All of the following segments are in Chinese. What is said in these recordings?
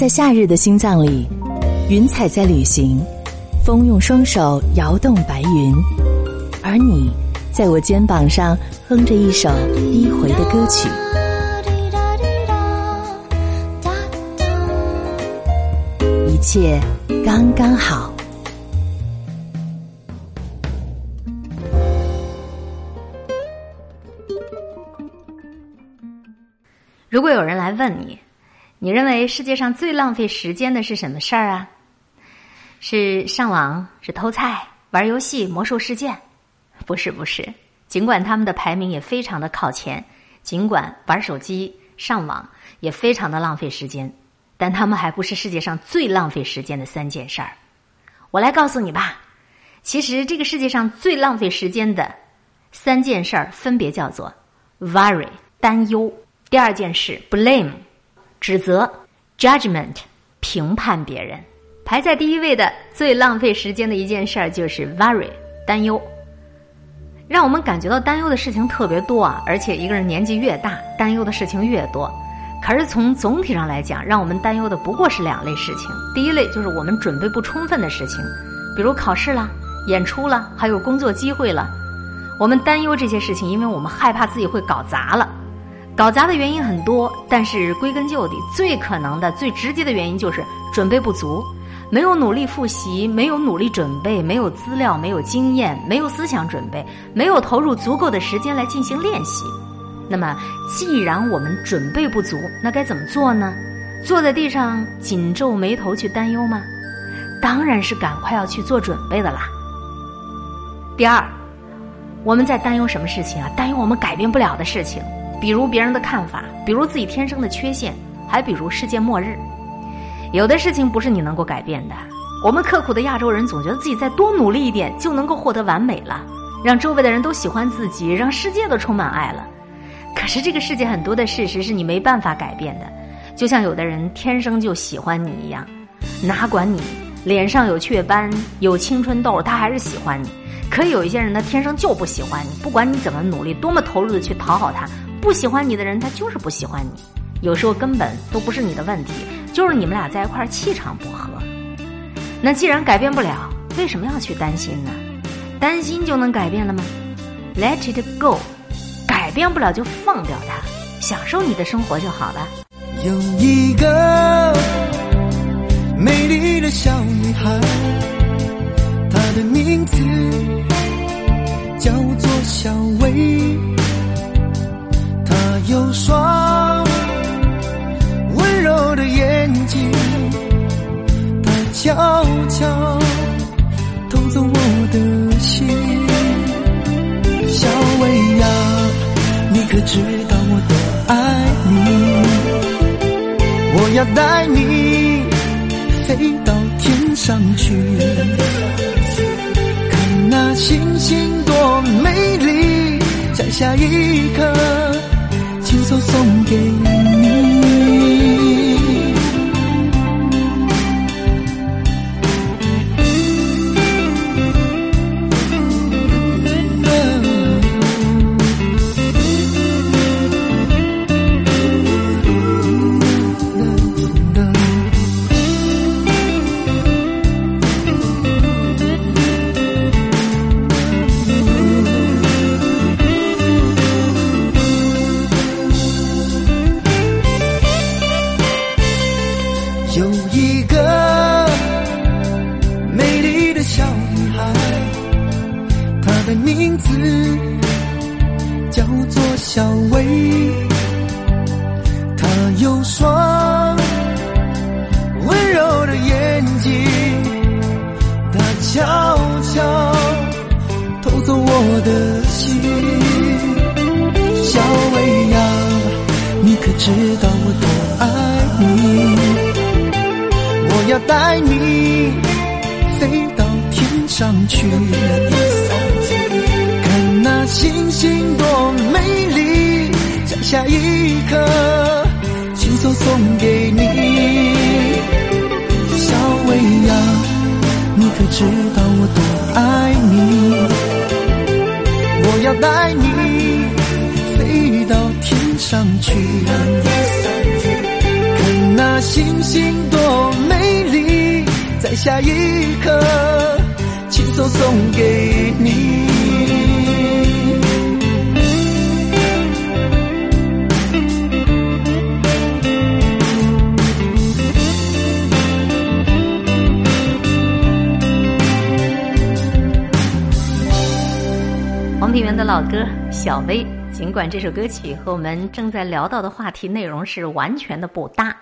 在夏日的心脏里，云彩在旅行，风用双手摇动白云，而你在我肩膀上哼着一首低回的歌曲。一切刚刚好。如果有人来问你，你认为世界上最浪费时间的是什么事儿啊？是上网，是偷菜，玩游戏，魔兽世界？不是，不是。尽管他们的排名也非常的靠前，尽管玩手机、上网也非常的浪费时间，但他们还不是世界上最浪费时间的三件事儿。我来告诉你吧，其实这个世界上最浪费时间的三件事儿分别叫做 worry 担忧。第二件事，blame，指责；judgment，评判别人。排在第一位的最浪费时间的一件事儿就是 worry，担忧。让我们感觉到担忧的事情特别多啊，而且一个人年纪越大，担忧的事情越多。可是从总体上来讲，让我们担忧的不过是两类事情。第一类就是我们准备不充分的事情，比如考试啦、演出啦，还有工作机会了。我们担忧这些事情，因为我们害怕自己会搞砸了。搞砸的原因很多，但是归根究底，最可能的、最直接的原因就是准备不足，没有努力复习，没有努力准备，没有资料，没有经验，没有思想准备，没有投入足够的时间来进行练习。那么，既然我们准备不足，那该怎么做呢？坐在地上紧皱眉头去担忧吗？当然是赶快要去做准备的啦。第二，我们在担忧什么事情啊？担忧我们改变不了的事情。比如别人的看法，比如自己天生的缺陷，还比如世界末日。有的事情不是你能够改变的。我们刻苦的亚洲人总觉得自己再多努力一点就能够获得完美了，让周围的人都喜欢自己，让世界都充满爱了。可是这个世界很多的事实是你没办法改变的。就像有的人天生就喜欢你一样，哪管你脸上有雀斑、有青春痘，他还是喜欢你。可有一些人呢，天生就不喜欢你，不管你怎么努力，多么投入的去讨好他。不喜欢你的人，他就是不喜欢你。有时候根本都不是你的问题，就是你们俩在一块儿气场不合。那既然改变不了，为什么要去担心呢？担心就能改变了吗？Let it go，改变不了就放掉它，享受你的生活就好了。有一个美丽的小女孩，她的名字叫做小薇。有双温柔的眼睛，它悄悄偷走我的心。小薇呀，你可知道我多爱你？我要带你飞到天上去，看那星星多美丽，在下一刻。心机。心多美丽，在下一刻亲手送给你。黄品源的老歌《小薇》，尽管这首歌曲和我们正在聊到的话题内容是完全的不搭，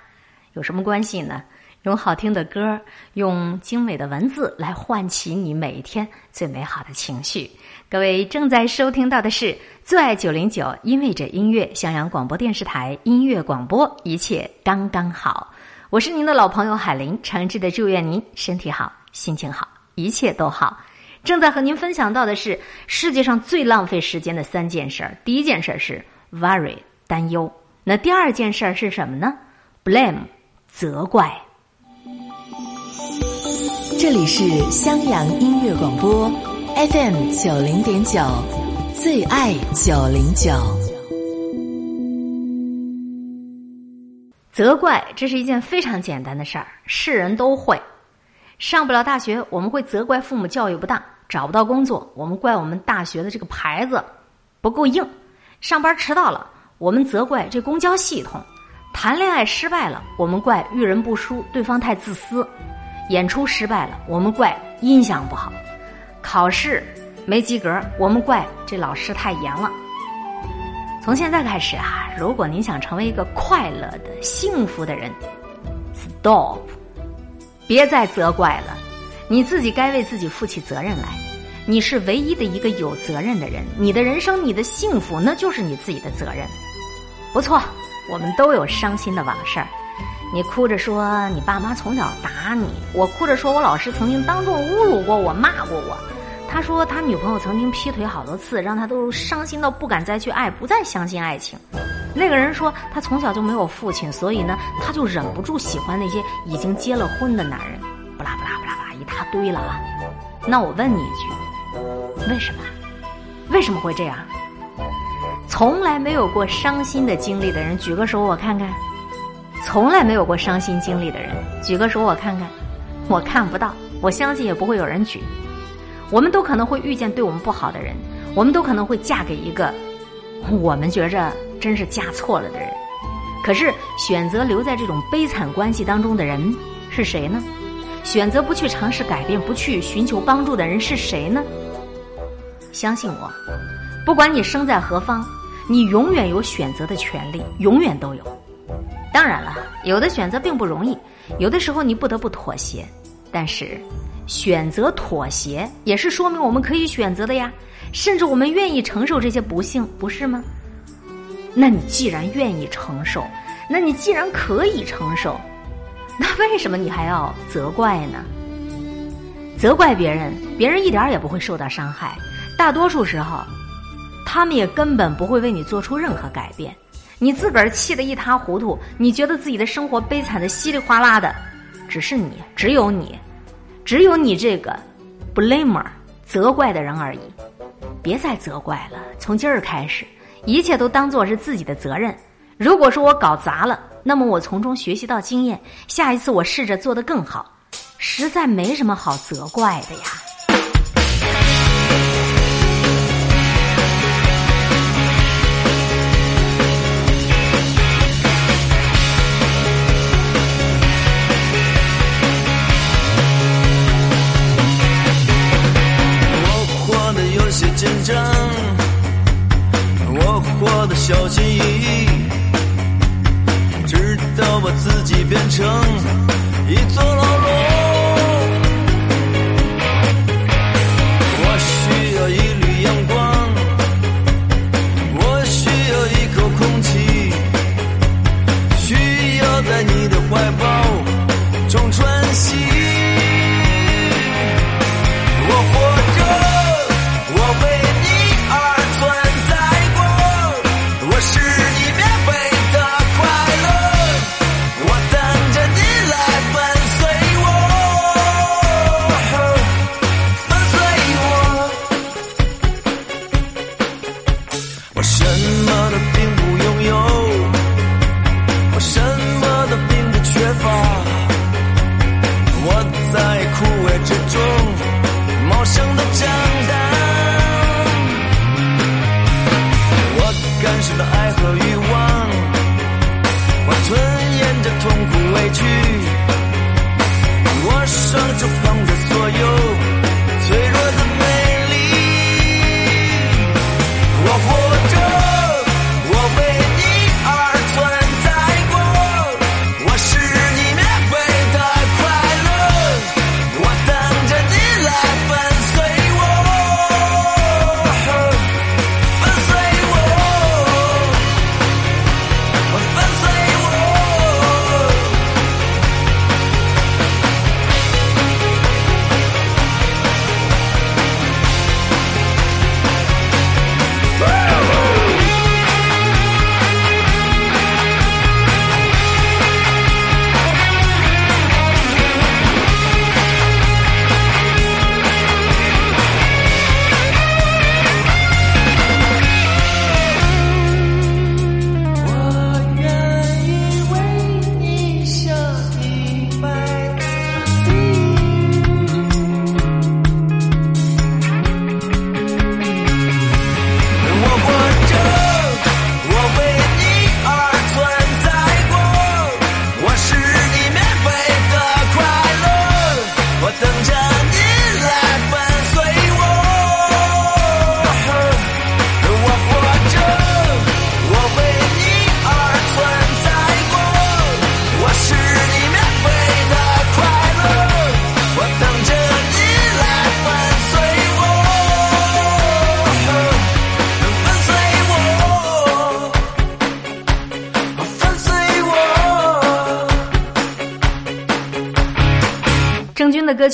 有什么关系呢？用好听的歌，用精美的文字来唤起你每一天最美好的情绪。各位正在收听到的是最爱九零九，因为这音乐，襄阳广播电视台音乐广播，一切刚刚好。我是您的老朋友海林，诚挚的祝愿您身体好，心情好，一切都好。正在和您分享到的是世界上最浪费时间的三件事儿。第一件事儿是 worry 担忧，那第二件事儿是什么呢？blame 责怪。这里是襄阳音乐广播 FM 九零点九，最爱九零九。责怪，这是一件非常简单的事儿，是人都会。上不了大学，我们会责怪父母教育不当；找不到工作，我们怪我们大学的这个牌子不够硬；上班迟到了，我们责怪这公交系统；谈恋爱失败了，我们怪遇人不淑，对方太自私；演出失败了，我们怪音响不好；考试没及格，我们怪这老师太严了。从现在开始啊，如果您想成为一个快乐的、幸福的人，stop。别再责怪了，你自己该为自己负起责任来。你是唯一的一个有责任的人，你的人生、你的幸福，那就是你自己的责任。不错，我们都有伤心的往事。你哭着说你爸妈从小打你，我哭着说我老师曾经当众侮辱过我、骂过我。他说他女朋友曾经劈腿好多次，让他都伤心到不敢再去爱，不再相信爱情。那个人说他从小就没有父亲，所以呢，他就忍不住喜欢那些已经结了婚的男人。不啦不啦不啦不啦，一大堆了啊！那我问你一句，为什么？为什么会这样？从来没有过伤心的经历的人，举个手我看看。从来没有过伤心经历的人，举个手我看看。我看不到，我相信也不会有人举。我们都可能会遇见对我们不好的人，我们都可能会嫁给一个我们觉着真是嫁错了的人。可是选择留在这种悲惨关系当中的人是谁呢？选择不去尝试改变、不去寻求帮助的人是谁呢？相信我，不管你生在何方，你永远有选择的权利，永远都有。当然了，有的选择并不容易，有的时候你不得不妥协，但是。选择妥协，也是说明我们可以选择的呀，甚至我们愿意承受这些不幸，不是吗？那你既然愿意承受，那你既然可以承受，那为什么你还要责怪呢？责怪别人，别人一点也不会受到伤害，大多数时候，他们也根本不会为你做出任何改变。你自个儿气得一塌糊涂，你觉得自己的生活悲惨的稀里哗啦的，只是你，只有你。只有你这个 blamer 责怪的人而已，别再责怪了。从今儿开始，一切都当做是自己的责任。如果说我搞砸了，那么我从中学习到经验，下一次我试着做得更好。实在没什么好责怪的呀。小心翼翼，直到把自己变成一座牢笼。我需要一缕阳光，我需要一口空气，需要在你的怀抱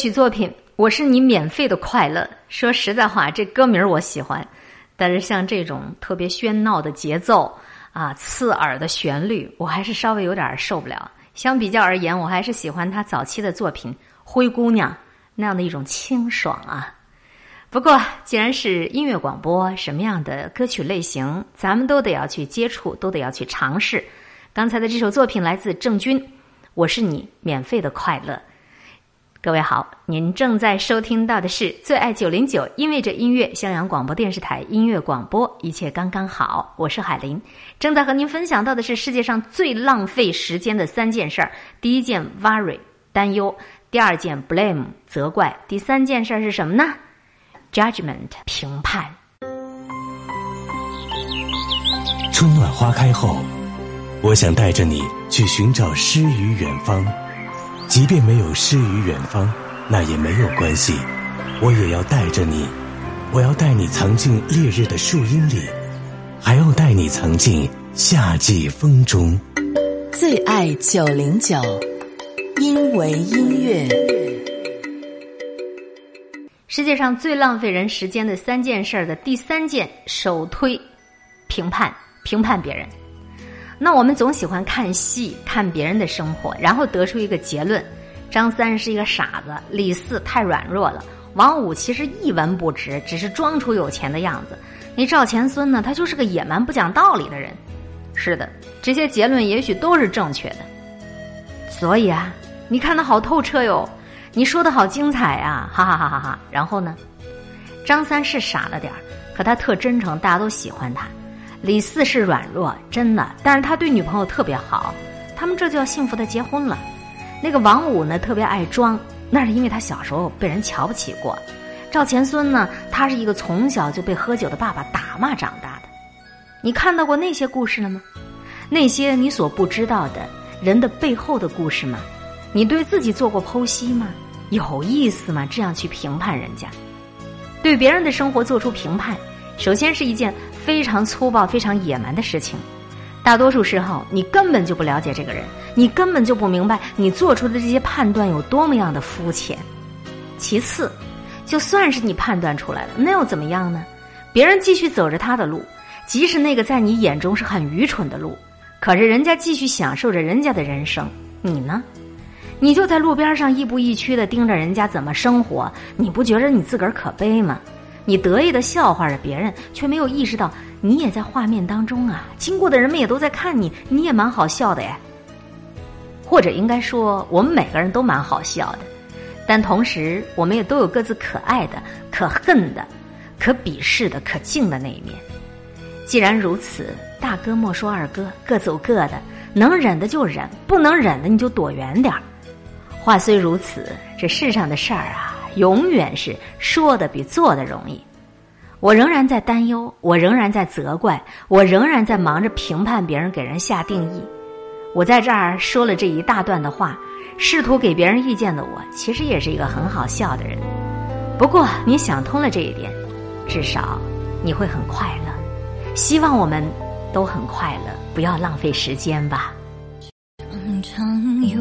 曲作品《我是你免费的快乐》，说实在话，这歌名我喜欢，但是像这种特别喧闹的节奏啊、刺耳的旋律，我还是稍微有点受不了。相比较而言，我还是喜欢他早期的作品《灰姑娘》那样的一种清爽啊。不过，既然是音乐广播，什么样的歌曲类型，咱们都得要去接触，都得要去尝试。刚才的这首作品来自郑钧，《我是你免费的快乐》。各位好，您正在收听到的是最爱九零九，因为这音乐，襄阳广播电视台音乐广播，一切刚刚好。我是海林，正在和您分享到的是世界上最浪费时间的三件事儿。第一件 worry 担忧，第二件 blame 责怪，第三件事儿是什么呢？judgment 评判。春暖花开后，我想带着你去寻找诗与远方。即便没有诗与远方，那也没有关系，我也要带着你。我要带你藏进烈日的树荫里，还要带你藏进夏季风中。最爱九零九，因为音乐。世界上最浪费人时间的三件事儿的第三件，首推评判，评判别人。那我们总喜欢看戏，看别人的生活，然后得出一个结论：张三是一个傻子，李四太软弱了，王五其实一文不值，只是装出有钱的样子。你赵钱孙呢？他就是个野蛮不讲道理的人。是的，这些结论也许都是正确的。所以啊，你看的好透彻哟，你说的好精彩呀，哈哈哈哈哈。然后呢，张三是傻了点儿，可他特真诚，大家都喜欢他。李四是软弱，真的，但是他对女朋友特别好，他们这就要幸福的结婚了。那个王五呢，特别爱装，那是因为他小时候被人瞧不起过。赵钱孙呢，他是一个从小就被喝酒的爸爸打骂长大的。你看到过那些故事了吗？那些你所不知道的人的背后的故事吗？你对自己做过剖析吗？有意思吗？这样去评判人家，对别人的生活做出评判，首先是一件。非常粗暴、非常野蛮的事情，大多数时候你根本就不了解这个人，你根本就不明白你做出的这些判断有多么样的肤浅。其次，就算是你判断出来了，那又怎么样呢？别人继续走着他的路，即使那个在你眼中是很愚蠢的路，可是人家继续享受着人家的人生，你呢？你就在路边上亦步亦趋的盯着人家怎么生活，你不觉得你自个儿可悲吗？你得意的笑话着别人，却没有意识到你也在画面当中啊！经过的人们也都在看你，你也蛮好笑的哎。或者应该说，我们每个人都蛮好笑的，但同时我们也都有各自可爱的、可恨的、可鄙视的、可敬的那一面。既然如此，大哥莫说二哥，各走各的，能忍的就忍，不能忍的你就躲远点儿。话虽如此，这世上的事儿啊。永远是说的比做的容易。我仍然在担忧，我仍然在责怪，我仍然在忙着评判别人，给人下定义。我在这儿说了这一大段的话，试图给别人意见的我，其实也是一个很好笑的人。不过你想通了这一点，至少你会很快乐。希望我们都很快乐，不要浪费时间吧。常常有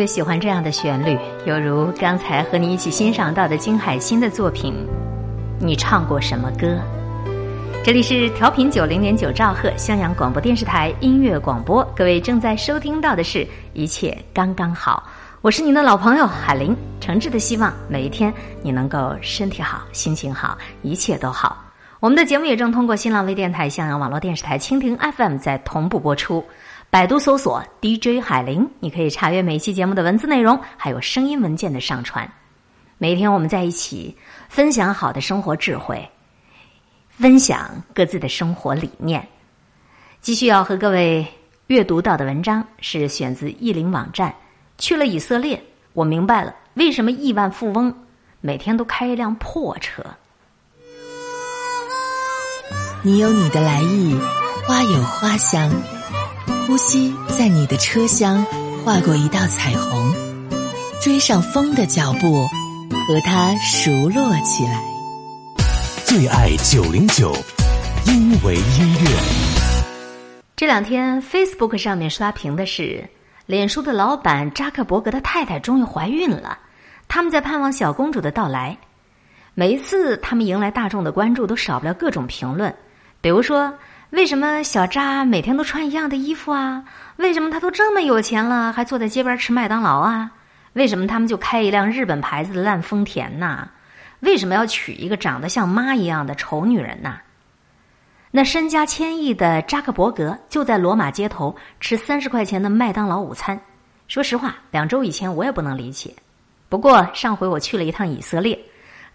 别喜欢这样的旋律，犹如刚才和你一起欣赏到的金海心的作品。你唱过什么歌？这里是调频九零点九兆赫襄阳广播电视台音乐广播，各位正在收听到的是《一切刚刚好》，我是您的老朋友海玲，诚挚的希望每一天你能够身体好、心情好，一切都好。我们的节目也正通过新浪微电台、襄阳网络电视台、蜻蜓 FM 在同步播出。百度搜索 DJ 海玲，你可以查阅每期节目的文字内容，还有声音文件的上传。每天我们在一起分享好的生活智慧，分享各自的生活理念。继续要和各位阅读到的文章是选自译林网站。去了以色列，我明白了为什么亿万富翁每天都开一辆破车。你有你的来意，花有花香。呼吸在你的车厢划过一道彩虹，追上风的脚步，和它熟络起来。最爱九零九，因为音乐。这两天 Facebook 上面刷屏的是，脸书的老板扎克伯格的太太终于怀孕了，他们在盼望小公主的到来。每一次他们迎来大众的关注，都少不了各种评论，比如说。为什么小扎每天都穿一样的衣服啊？为什么他都这么有钱了，还坐在街边吃麦当劳啊？为什么他们就开一辆日本牌子的烂丰田呐？为什么要娶一个长得像妈一样的丑女人呐？那身家千亿的扎克伯格就在罗马街头吃三十块钱的麦当劳午餐。说实话，两周以前我也不能理解。不过上回我去了一趟以色列，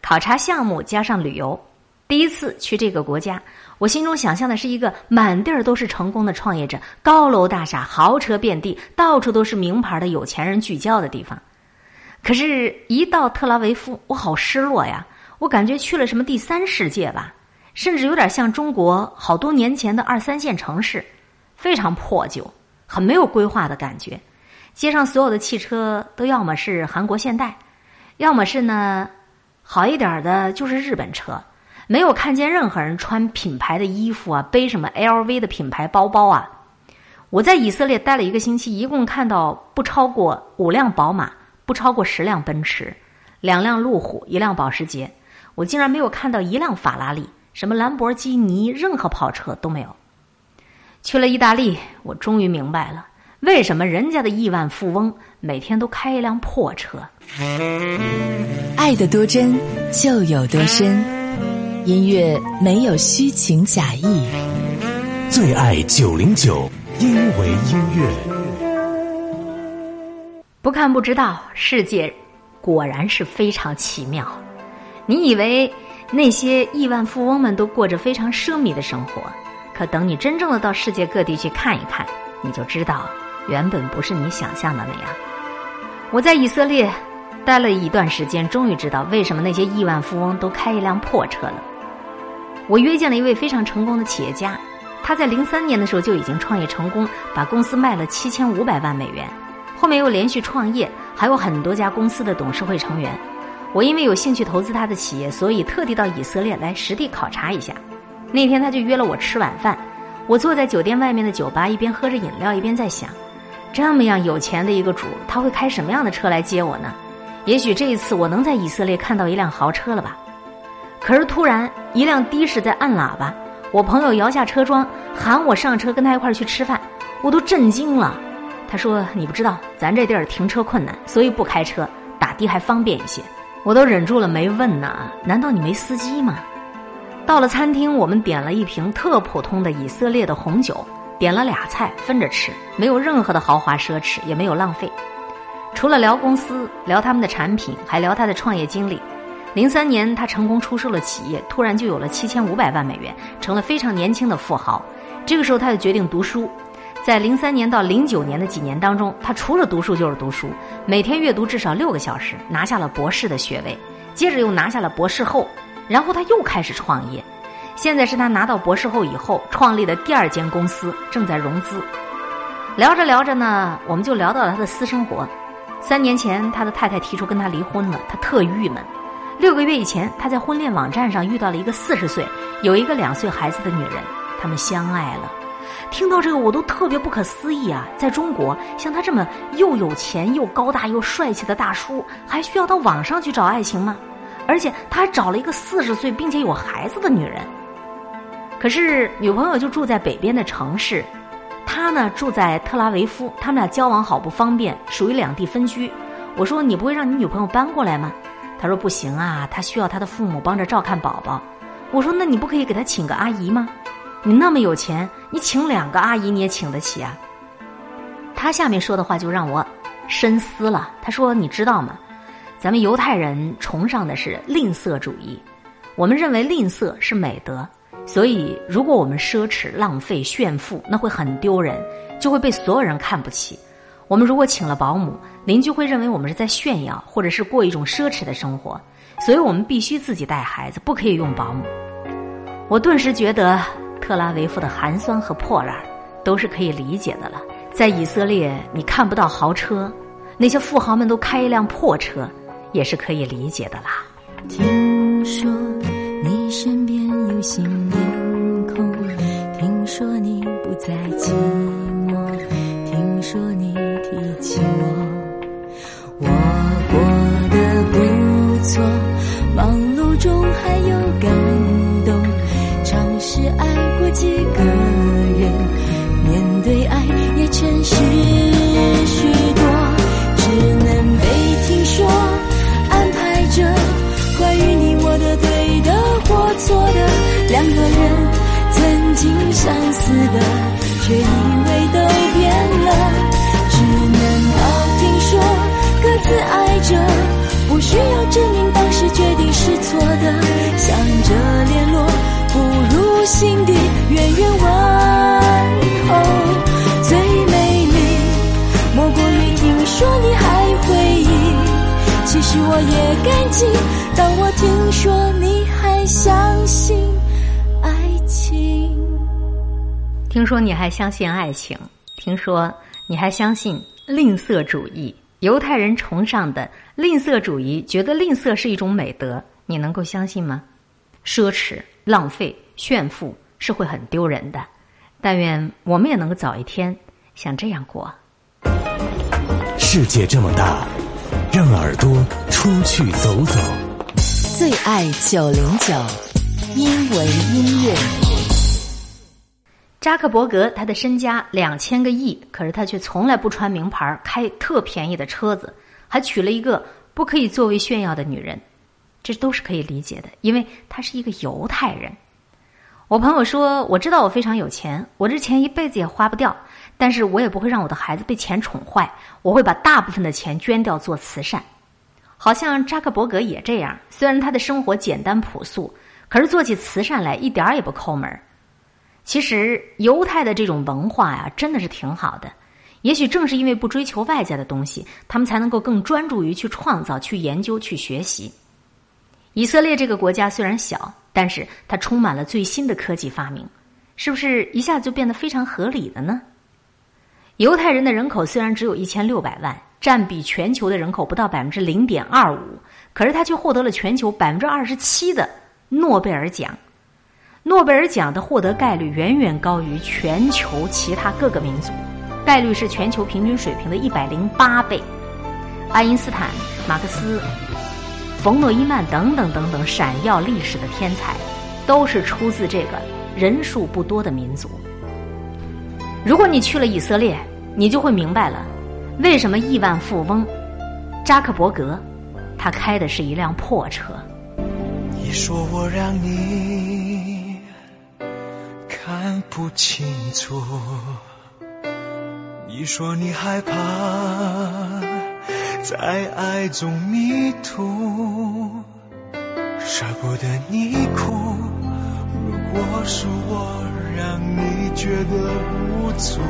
考察项目加上旅游。第一次去这个国家，我心中想象的是一个满地儿都是成功的创业者，高楼大厦、豪车遍地，到处都是名牌的有钱人聚焦的地方。可是，一到特拉维夫，我好失落呀！我感觉去了什么第三世界吧，甚至有点像中国好多年前的二三线城市，非常破旧，很没有规划的感觉。街上所有的汽车都要么是韩国现代，要么是呢好一点的，就是日本车。没有看见任何人穿品牌的衣服啊，背什么 LV 的品牌包包啊。我在以色列待了一个星期，一共看到不超过五辆宝马，不超过十辆奔驰，两辆路虎，一辆保时捷。我竟然没有看到一辆法拉利，什么兰博基尼，任何跑车都没有。去了意大利，我终于明白了，为什么人家的亿万富翁每天都开一辆破车。爱的多真，就有多深。音乐没有虚情假意，最爱九零九，因为音乐。不看不知道，世界果然是非常奇妙。你以为那些亿万富翁们都过着非常奢靡的生活，可等你真正的到世界各地去看一看，你就知道，原本不是你想象的那样。我在以色列待了一段时间，终于知道为什么那些亿万富翁都开一辆破车了。我约见了一位非常成功的企业家，他在零三年的时候就已经创业成功，把公司卖了七千五百万美元。后面又连续创业，还有很多家公司的董事会成员。我因为有兴趣投资他的企业，所以特地到以色列来实地考察一下。那天他就约了我吃晚饭，我坐在酒店外面的酒吧，一边喝着饮料，一边在想：这么样有钱的一个主，他会开什么样的车来接我呢？也许这一次我能在以色列看到一辆豪车了吧。可是突然，一辆的士在按喇叭，我朋友摇下车窗喊我上车跟他一块儿去吃饭，我都震惊了。他说：“你不知道，咱这地儿停车困难，所以不开车，打的还方便一些。”我都忍住了没问呢。难道你没司机吗？到了餐厅，我们点了一瓶特普通的以色列的红酒，点了俩菜分着吃，没有任何的豪华奢侈，也没有浪费。除了聊公司、聊他们的产品，还聊他的创业经历。零三年，他成功出售了企业，突然就有了七千五百万美元，成了非常年轻的富豪。这个时候，他就决定读书。在零三年到零九年的几年当中，他除了读书就是读书，每天阅读至少六个小时，拿下了博士的学位。接着又拿下了博士后，然后他又开始创业。现在是他拿到博士后以后创立的第二间公司，正在融资。聊着聊着呢，我们就聊到了他的私生活。三年前，他的太太提出跟他离婚了，他特郁闷。六个月以前，他在婚恋网站上遇到了一个四十岁、有一个两岁孩子的女人，他们相爱了。听到这个，我都特别不可思议啊！在中国，像他这么又有钱又高大又帅气的大叔，还需要到网上去找爱情吗？而且他还找了一个四十岁并且有孩子的女人。可是女朋友就住在北边的城市，他呢住在特拉维夫，他们俩交往好不方便，属于两地分居。我说：“你不会让你女朋友搬过来吗？”他说不行啊，他需要他的父母帮着照看宝宝。我说那你不可以给他请个阿姨吗？你那么有钱，你请两个阿姨你也请得起啊。他下面说的话就让我深思了。他说你知道吗？咱们犹太人崇尚的是吝啬主义，我们认为吝啬是美德，所以如果我们奢侈、浪费、炫富，那会很丢人，就会被所有人看不起。我们如果请了保姆，邻居会认为我们是在炫耀，或者是过一种奢侈的生活，所以我们必须自己带孩子，不可以用保姆。我顿时觉得特拉维夫的寒酸和破烂都是可以理解的了。在以色列，你看不到豪车，那些富豪们都开一辆破车，也是可以理解的啦。听说你身边有新面孔，听说你不再寂寞几个人，面对爱也诚实许多，只能被听说，安排着关于你我的对的或错的，两个人曾经相似的，却以为都变了，只能道听说各自爱着，不需要证明当时决定是错的，想着，心底远远问候，最美丽莫过于听说你还回忆。其实我也感激，当我听说你还相信爱情。听说你还相信爱情，听说你还相信吝啬主义。犹太人崇尚的吝啬主义，觉得吝啬是一种美德，你能够相信吗？奢侈、浪费、炫富是会很丢人的。但愿我们也能够早一天像这样过。世界这么大，让耳朵出去走走。最爱九零九，因为音乐。扎克伯格他的身家两千个亿，可是他却从来不穿名牌，开特便宜的车子，还娶了一个不可以作为炫耀的女人，这都是可以理解的，因为他是一个犹太人。我朋友说：“我知道我非常有钱，我这钱一辈子也花不掉，但是我也不会让我的孩子被钱宠坏，我会把大部分的钱捐掉做慈善。”好像扎克伯格也这样，虽然他的生活简单朴素，可是做起慈善来一点儿也不抠门儿。其实犹太的这种文化呀，真的是挺好的。也许正是因为不追求外在的东西，他们才能够更专注于去创造、去研究、去学习。以色列这个国家虽然小，但是它充满了最新的科技发明，是不是一下子就变得非常合理了呢？犹太人的人口虽然只有一千六百万。占比全球的人口不到百分之零点二五，可是他却获得了全球百分之二十七的诺贝尔奖。诺贝尔奖的获得概率远远高于全球其他各个民族，概率是全球平均水平的一百零八倍。爱因斯坦、马克思、冯诺依曼等等等等闪耀历史的天才，都是出自这个人数不多的民族。如果你去了以色列，你就会明白了。为什么亿万富翁扎克伯格他开的是一辆破车？你说我让你看不清楚，你说你害怕在爱中迷途，舍不得你哭。如果是我让你觉得无助，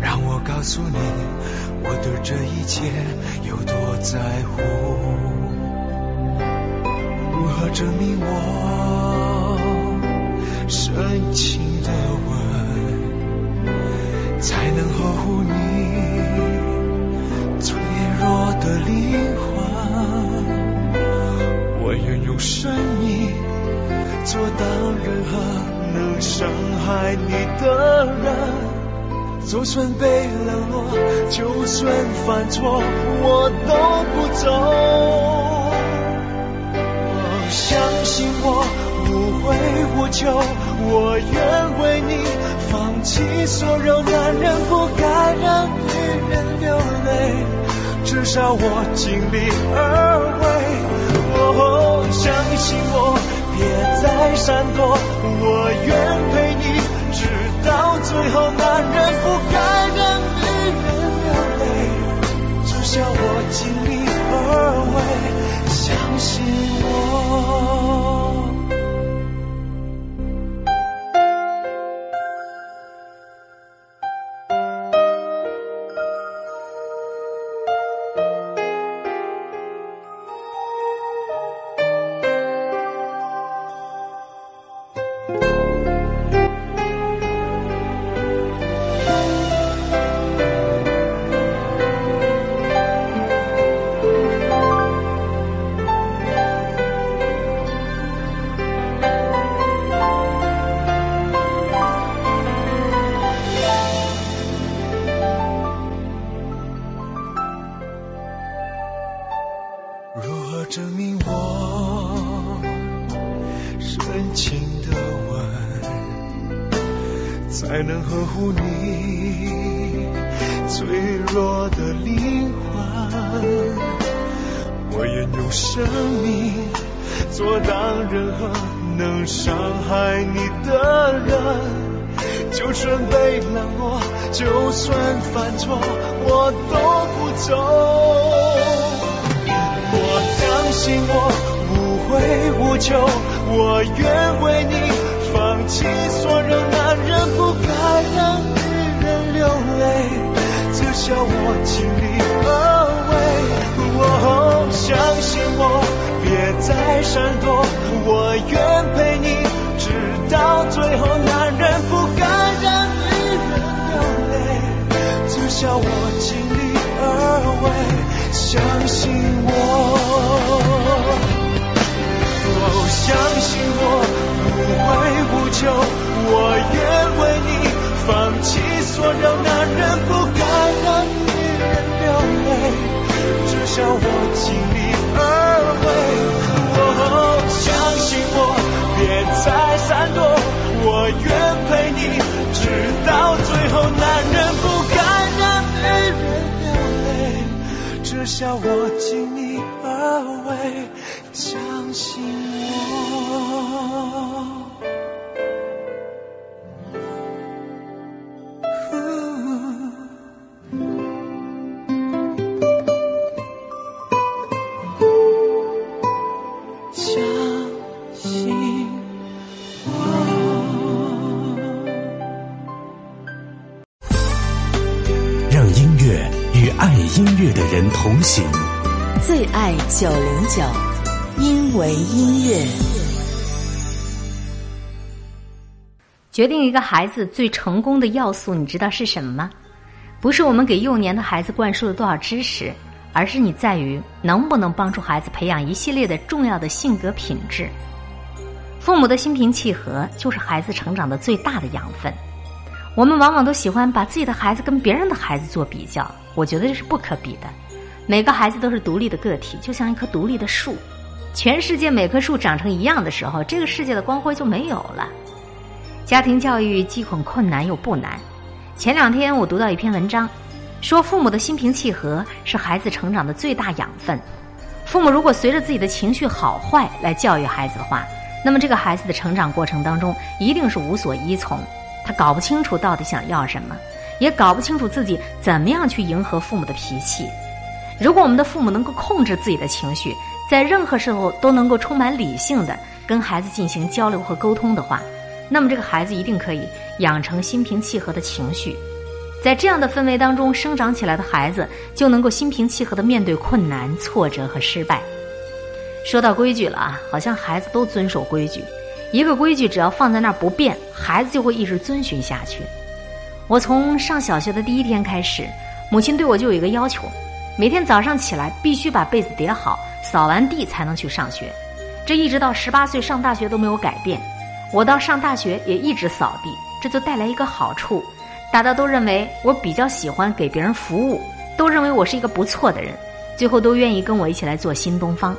让我告诉你。我对这一切有多在乎？如何证明我深情的吻才能呵护你弱的灵魂？我愿用生命做到任何能伤害你的人。就算被冷落，就算犯错，我都不走。我相信我，无悔无求，我愿为你放弃所有。男人不少我尽力而为。哦，相信我，别再闪躲，我愿陪你直。到最后，男人不该让女人流泪，至少我尽力而为，相信我。我不走我相信我无悔无求我愿为你放弃所有男人不该让女人流泪至少我尽力而为我相信我别再闪躲我愿陪你直到最后男人不该让女人流泪至少我尽会相信我，我相信我无悔无求，我愿为你放弃所有。男人不该让女人流泪，至少我尽力而为。我相信我，别再闪躲，我愿陪你直到最后。男人不该。至少我尽力而为，相信我。爱九零九，因为音乐。决定一个孩子最成功的要素，你知道是什么吗？不是我们给幼年的孩子灌输了多少知识，而是你在于能不能帮助孩子培养一系列的重要的性格品质。父母的心平气和，就是孩子成长的最大的养分。我们往往都喜欢把自己的孩子跟别人的孩子做比较，我觉得这是不可比的。每个孩子都是独立的个体，就像一棵独立的树。全世界每棵树长成一样的时候，这个世界的光辉就没有了。家庭教育既很困难又不难。前两天我读到一篇文章，说父母的心平气和是孩子成长的最大养分。父母如果随着自己的情绪好坏来教育孩子的话，那么这个孩子的成长过程当中一定是无所依从，他搞不清楚到底想要什么，也搞不清楚自己怎么样去迎合父母的脾气。如果我们的父母能够控制自己的情绪，在任何时候都能够充满理性的跟孩子进行交流和沟通的话，那么这个孩子一定可以养成心平气和的情绪。在这样的氛围当中生长起来的孩子，就能够心平气和的面对困难、挫折和失败。说到规矩了啊，好像孩子都遵守规矩。一个规矩只要放在那儿不变，孩子就会一直遵循下去。我从上小学的第一天开始，母亲对我就有一个要求：每天早上起来必须把被子叠好，扫完地才能去上学。这一直到十八岁上大学都没有改变。我到上大学也一直扫地，这就带来一个好处，大家都认为我比较喜欢给别人服务，都认为我是一个不错的人，最后都愿意跟我一起来做新东方。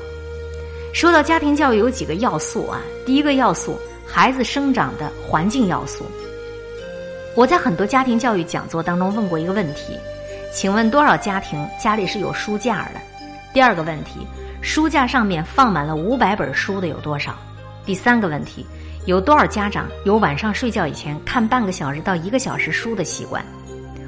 说到家庭教育，有几个要素啊。第一个要素，孩子生长的环境要素。我在很多家庭教育讲座当中问过一个问题，请问多少家庭家里是有书架的？第二个问题，书架上面放满了五百本书的有多少？第三个问题，有多少家长有晚上睡觉以前看半个小时到一个小时书的习惯？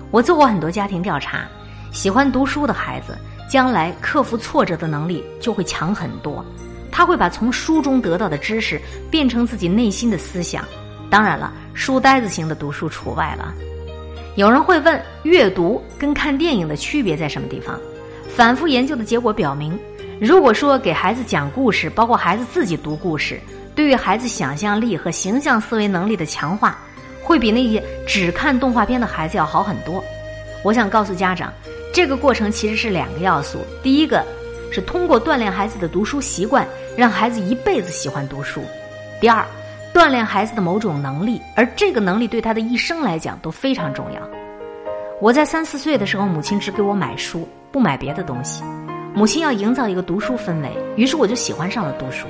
我做过很多家庭调查，喜欢读书的孩子，将来克服挫折的能力就会强很多。他会把从书中得到的知识变成自己内心的思想。当然了，书呆子型的读书除外了。有人会问，阅读跟看电影的区别在什么地方？反复研究的结果表明，如果说给孩子讲故事，包括孩子自己读故事，对于孩子想象力和形象思维能力的强化，会比那些只看动画片的孩子要好很多。我想告诉家长，这个过程其实是两个要素。第一个是通过锻炼孩子的读书习惯，让孩子一辈子喜欢读书；第二，锻炼孩子的某种能力，而这个能力对他的一生来讲都非常重要。我在三四岁的时候，母亲只给我买书，不买别的东西。母亲要营造一个读书氛围，于是我就喜欢上了读书。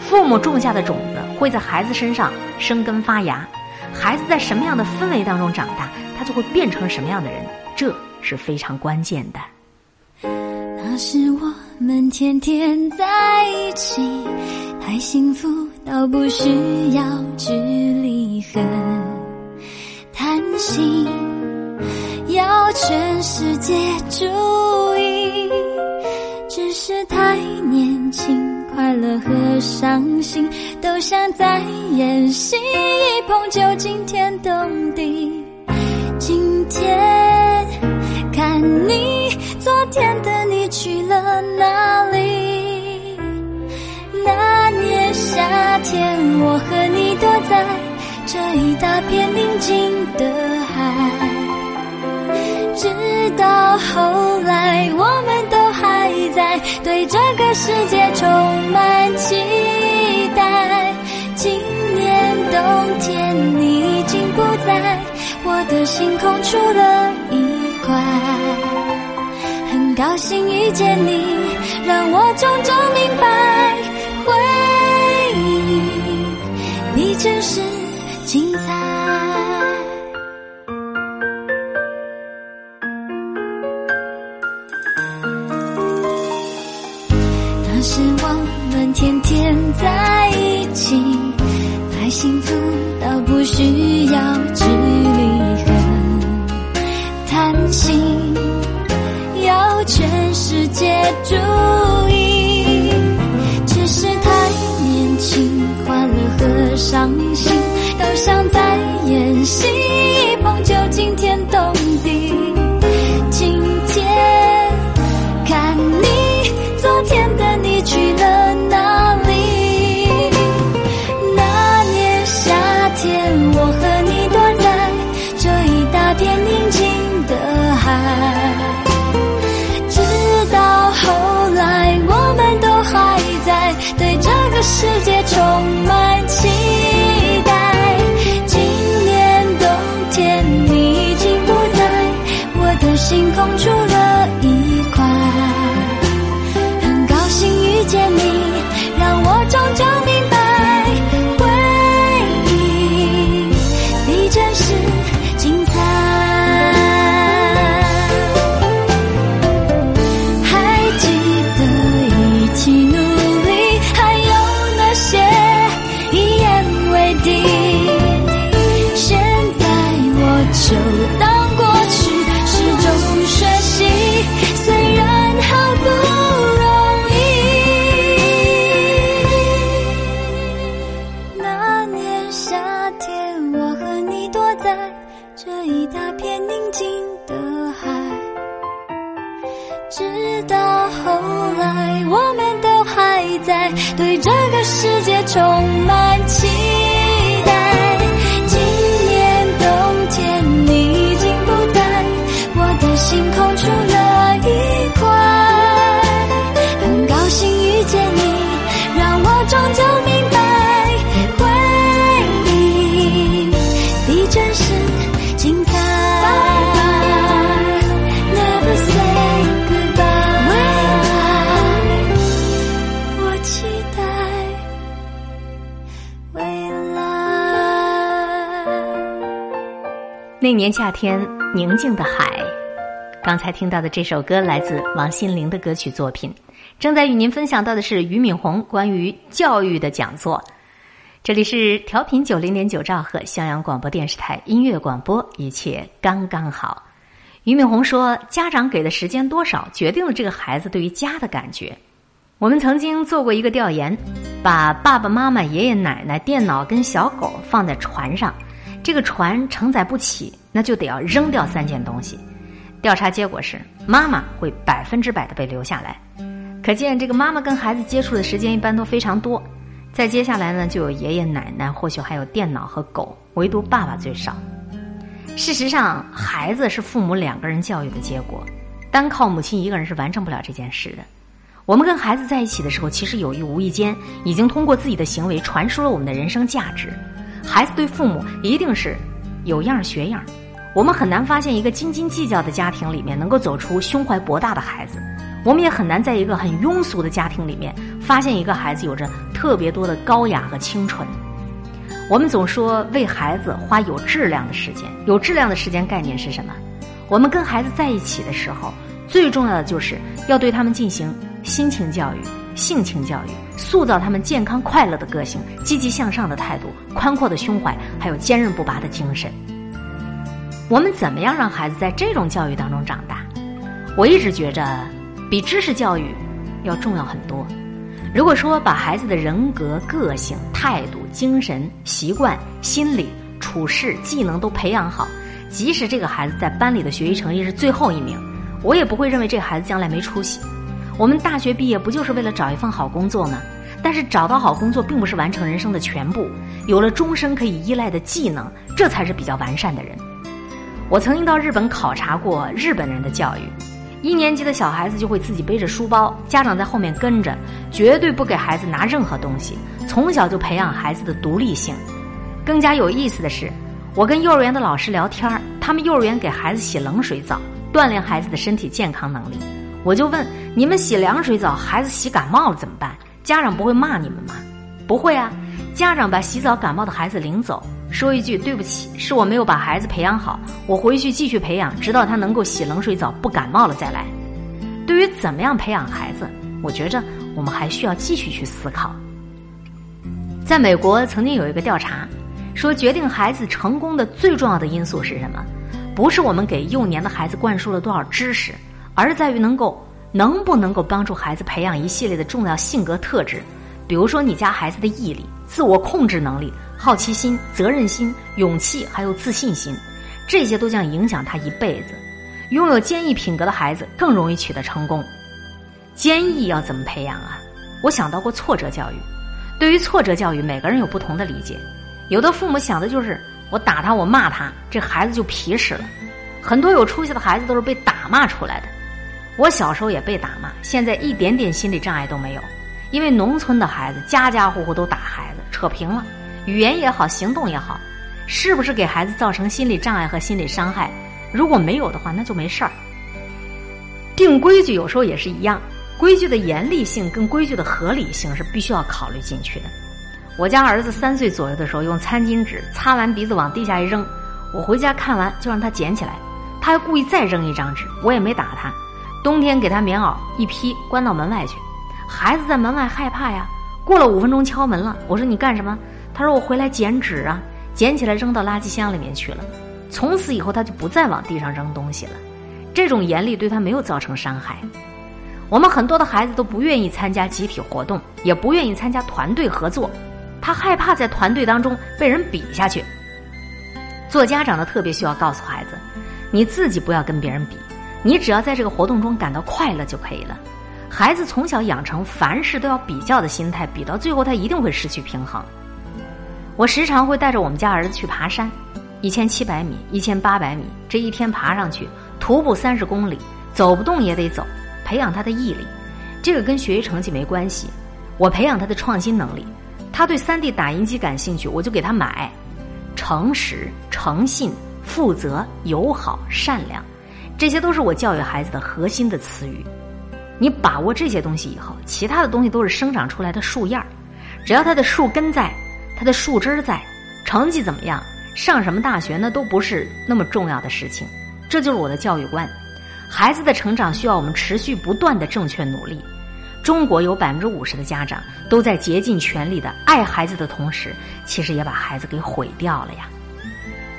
父母种下的种子会在孩子身上生根发芽，孩子在什么样的氛围当中长大，他就会变成什么样的人，这是非常关键的。那时我们天天在一起，太幸福要不需要距离和谈心，要全世界注意，只是太年轻。快乐和伤心都像在演戏，一碰就惊天动地。今天看你，昨天的你去了哪里？夏天，我和你躲在这一大片宁静的海，直到后来，我们都还。在对这个世界充满期待。今年冬天你已经不在我的星空，出了一块。很高兴遇见你，让我终究明白，真是精彩。那时我们天天在一起，太幸福到不需要距离和贪心，要全世界注意。伤心。那年夏天，宁静的海。刚才听到的这首歌来自王心凌的歌曲作品。正在与您分享到的是俞敏洪关于教育的讲座。这里是调频九零点九兆赫襄阳广播电视台音乐广播，一切刚刚好。俞敏洪说：“家长给的时间多少，决定了这个孩子对于家的感觉。”我们曾经做过一个调研，把爸爸妈妈、爷爷奶奶、电脑跟小狗放在船上，这个船承载不起，那就得要扔掉三件东西。调查结果是，妈妈会百分之百的被留下来，可见这个妈妈跟孩子接触的时间一般都非常多。再接下来呢，就有爷爷奶奶，或许还有电脑和狗，唯独爸爸最少。事实上，孩子是父母两个人教育的结果，单靠母亲一个人是完成不了这件事的。我们跟孩子在一起的时候，其实有意无意间已经通过自己的行为传输了我们的人生价值。孩子对父母一定是有样学样。我们很难发现一个斤斤计较的家庭里面能够走出胸怀博大的孩子，我们也很难在一个很庸俗的家庭里面发现一个孩子有着特别多的高雅和清纯。我们总说为孩子花有质量的时间，有质量的时间概念是什么？我们跟孩子在一起的时候，最重要的就是要对他们进行心情教育、性情教育，塑造他们健康快乐的个性、积极向上的态度、宽阔的胸怀，还有坚韧不拔的精神。我们怎么样让孩子在这种教育当中长大？我一直觉着，比知识教育要重要很多。如果说把孩子的人格、个性、态度、精神、习惯、心理、处事、技能都培养好，即使这个孩子在班里的学习成绩是最后一名，我也不会认为这个孩子将来没出息。我们大学毕业不就是为了找一份好工作吗？但是找到好工作并不是完成人生的全部，有了终身可以依赖的技能，这才是比较完善的人。我曾经到日本考察过日本人的教育，一年级的小孩子就会自己背着书包，家长在后面跟着，绝对不给孩子拿任何东西，从小就培养孩子的独立性。更加有意思的是，我跟幼儿园的老师聊天，他们幼儿园给孩子洗冷水澡，锻炼孩子的身体健康能力。我就问：你们洗凉水澡，孩子洗感冒了怎么办？家长不会骂你们吗？不会啊，家长把洗澡感冒的孩子领走，说一句对不起，是我没有把孩子培养好，我回去继续培养，直到他能够洗冷水澡不感冒了再来。对于怎么样培养孩子，我觉着我们还需要继续去思考。在美国曾经有一个调查，说决定孩子成功的最重要的因素是什么？不是我们给幼年的孩子灌输了多少知识，而是在于能够能不能够帮助孩子培养一系列的重要性格特质，比如说你家孩子的毅力、自我控制能力、好奇心、责任心、勇气，还有自信心，这些都将影响他一辈子。拥有坚毅品格的孩子更容易取得成功。坚毅要怎么培养啊？我想到过挫折教育。对于挫折教育，每个人有不同的理解。有的父母想的就是我打他，我骂他，这孩子就皮实了。很多有出息的孩子都是被打骂出来的。我小时候也被打骂，现在一点点心理障碍都没有。因为农村的孩子家家户户都打孩子，扯平了，语言也好，行动也好，是不是给孩子造成心理障碍和心理伤害？如果没有的话，那就没事儿。定规矩有时候也是一样，规矩的严厉性跟规矩的合理性是必须要考虑进去的。我家儿子三岁左右的时候，用餐巾纸擦完鼻子往地下一扔，我回家看完就让他捡起来，他还故意再扔一张纸，我也没打他。冬天给他棉袄一披，关到门外去。孩子在门外害怕呀。过了五分钟敲门了，我说你干什么？他说我回来捡纸啊，捡起来扔到垃圾箱里面去了。从此以后，他就不再往地上扔东西了。这种严厉对他没有造成伤害。我们很多的孩子都不愿意参加集体活动，也不愿意参加团队合作，他害怕在团队当中被人比下去。做家长的特别需要告诉孩子，你自己不要跟别人比，你只要在这个活动中感到快乐就可以了。孩子从小养成凡事都要比较的心态，比到最后他一定会失去平衡。我时常会带着我们家儿子去爬山。一千七百米，一千八百米，这一天爬上去，徒步三十公里，走不动也得走，培养他的毅力。这个跟学习成绩没关系，我培养他的创新能力。他对三 D 打印机感兴趣，我就给他买。诚实、诚信、负责、友好、善良，这些都是我教育孩子的核心的词语。你把握这些东西以后，其他的东西都是生长出来的树叶儿。只要它的树根在，它的树枝在，成绩怎么样？上什么大学呢？都不是那么重要的事情。这就是我的教育观。孩子的成长需要我们持续不断的正确努力。中国有百分之五十的家长都在竭尽全力的爱孩子的同时，其实也把孩子给毁掉了呀。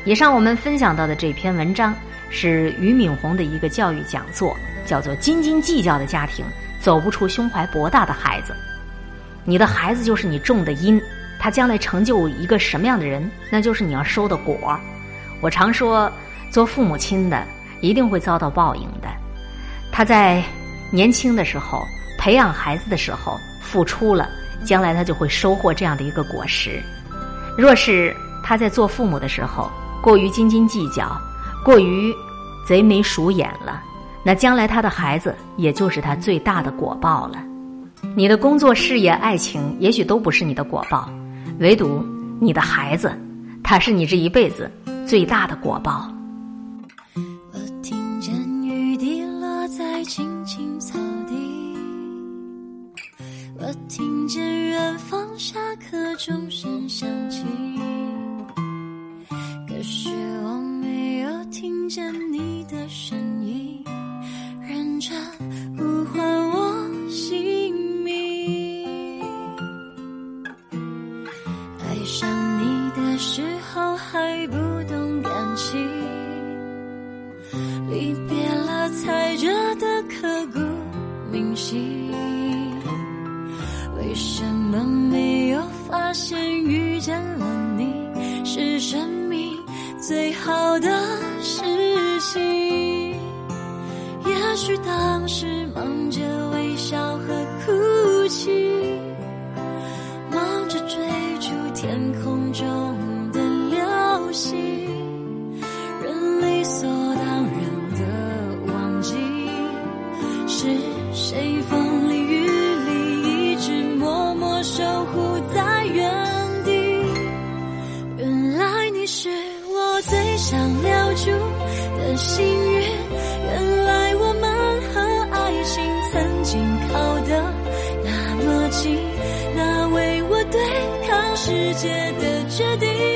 以上我们分享到的这篇文章是俞敏洪的一个教育讲座，叫做《斤斤计较的家庭走不出胸怀博大的孩子》。你的孩子就是你种的因。他将来成就一个什么样的人，那就是你要收的果。我常说，做父母亲的一定会遭到报应的。他在年轻的时候培养孩子的时候付出了，将来他就会收获这样的一个果实。若是他在做父母的时候过于斤斤计较，过于贼眉鼠眼了，那将来他的孩子也就是他最大的果报了。你的工作、事业、爱情，也许都不是你的果报。唯独你的孩子，他是你这一辈子最大的果报。我听见雨滴落在青青草地，我听见远方下课钟声响起，可是我听见你的声音，认真呼唤我姓名。爱上你的时候还不懂感情，离别了才觉得刻骨铭心。为什么没有发现遇见了你是生命最好的也许当时忙着微笑和哭泣。忙着追逐天空中的流星，世界的决定，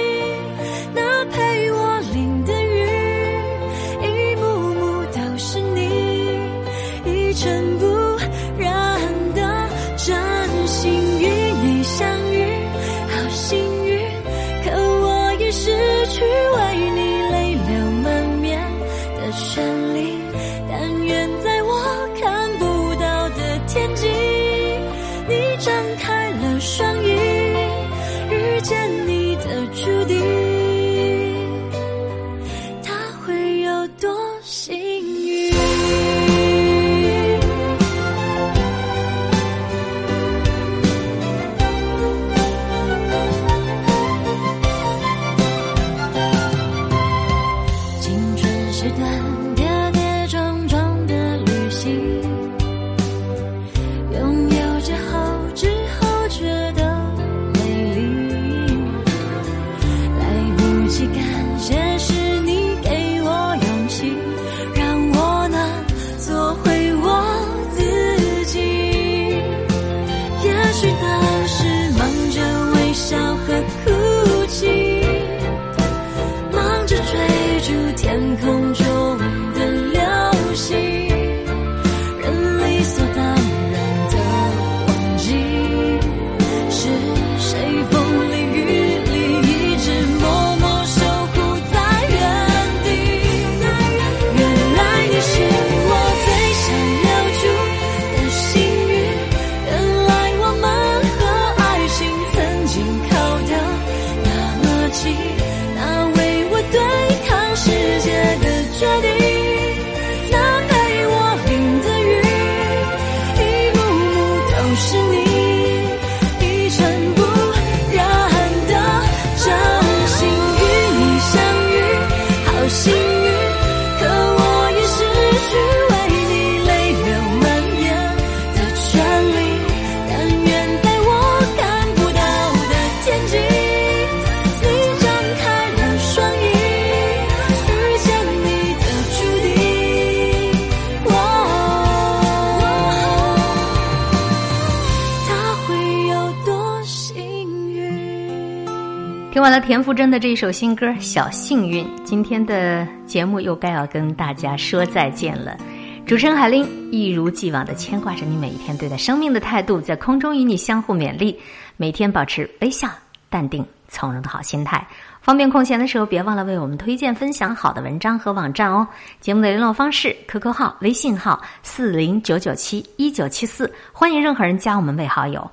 田馥甄的这一首新歌《小幸运》，今天的节目又该要跟大家说再见了。主持人海玲一如既往的牵挂着你每一天对待生命的态度，在空中与你相互勉励，每天保持微笑、淡定、从容的好心态。方便空闲的时候，别忘了为我们推荐、分享好的文章和网站哦。节目的联络方式：QQ 号、微信号四零九九七一九七四，欢迎任何人加我们为好友。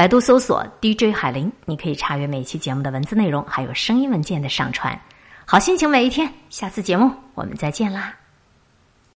百度搜索 DJ 海林，你可以查阅每期节目的文字内容，还有声音文件的上传。好心情每一天，下次节目我们再见啦。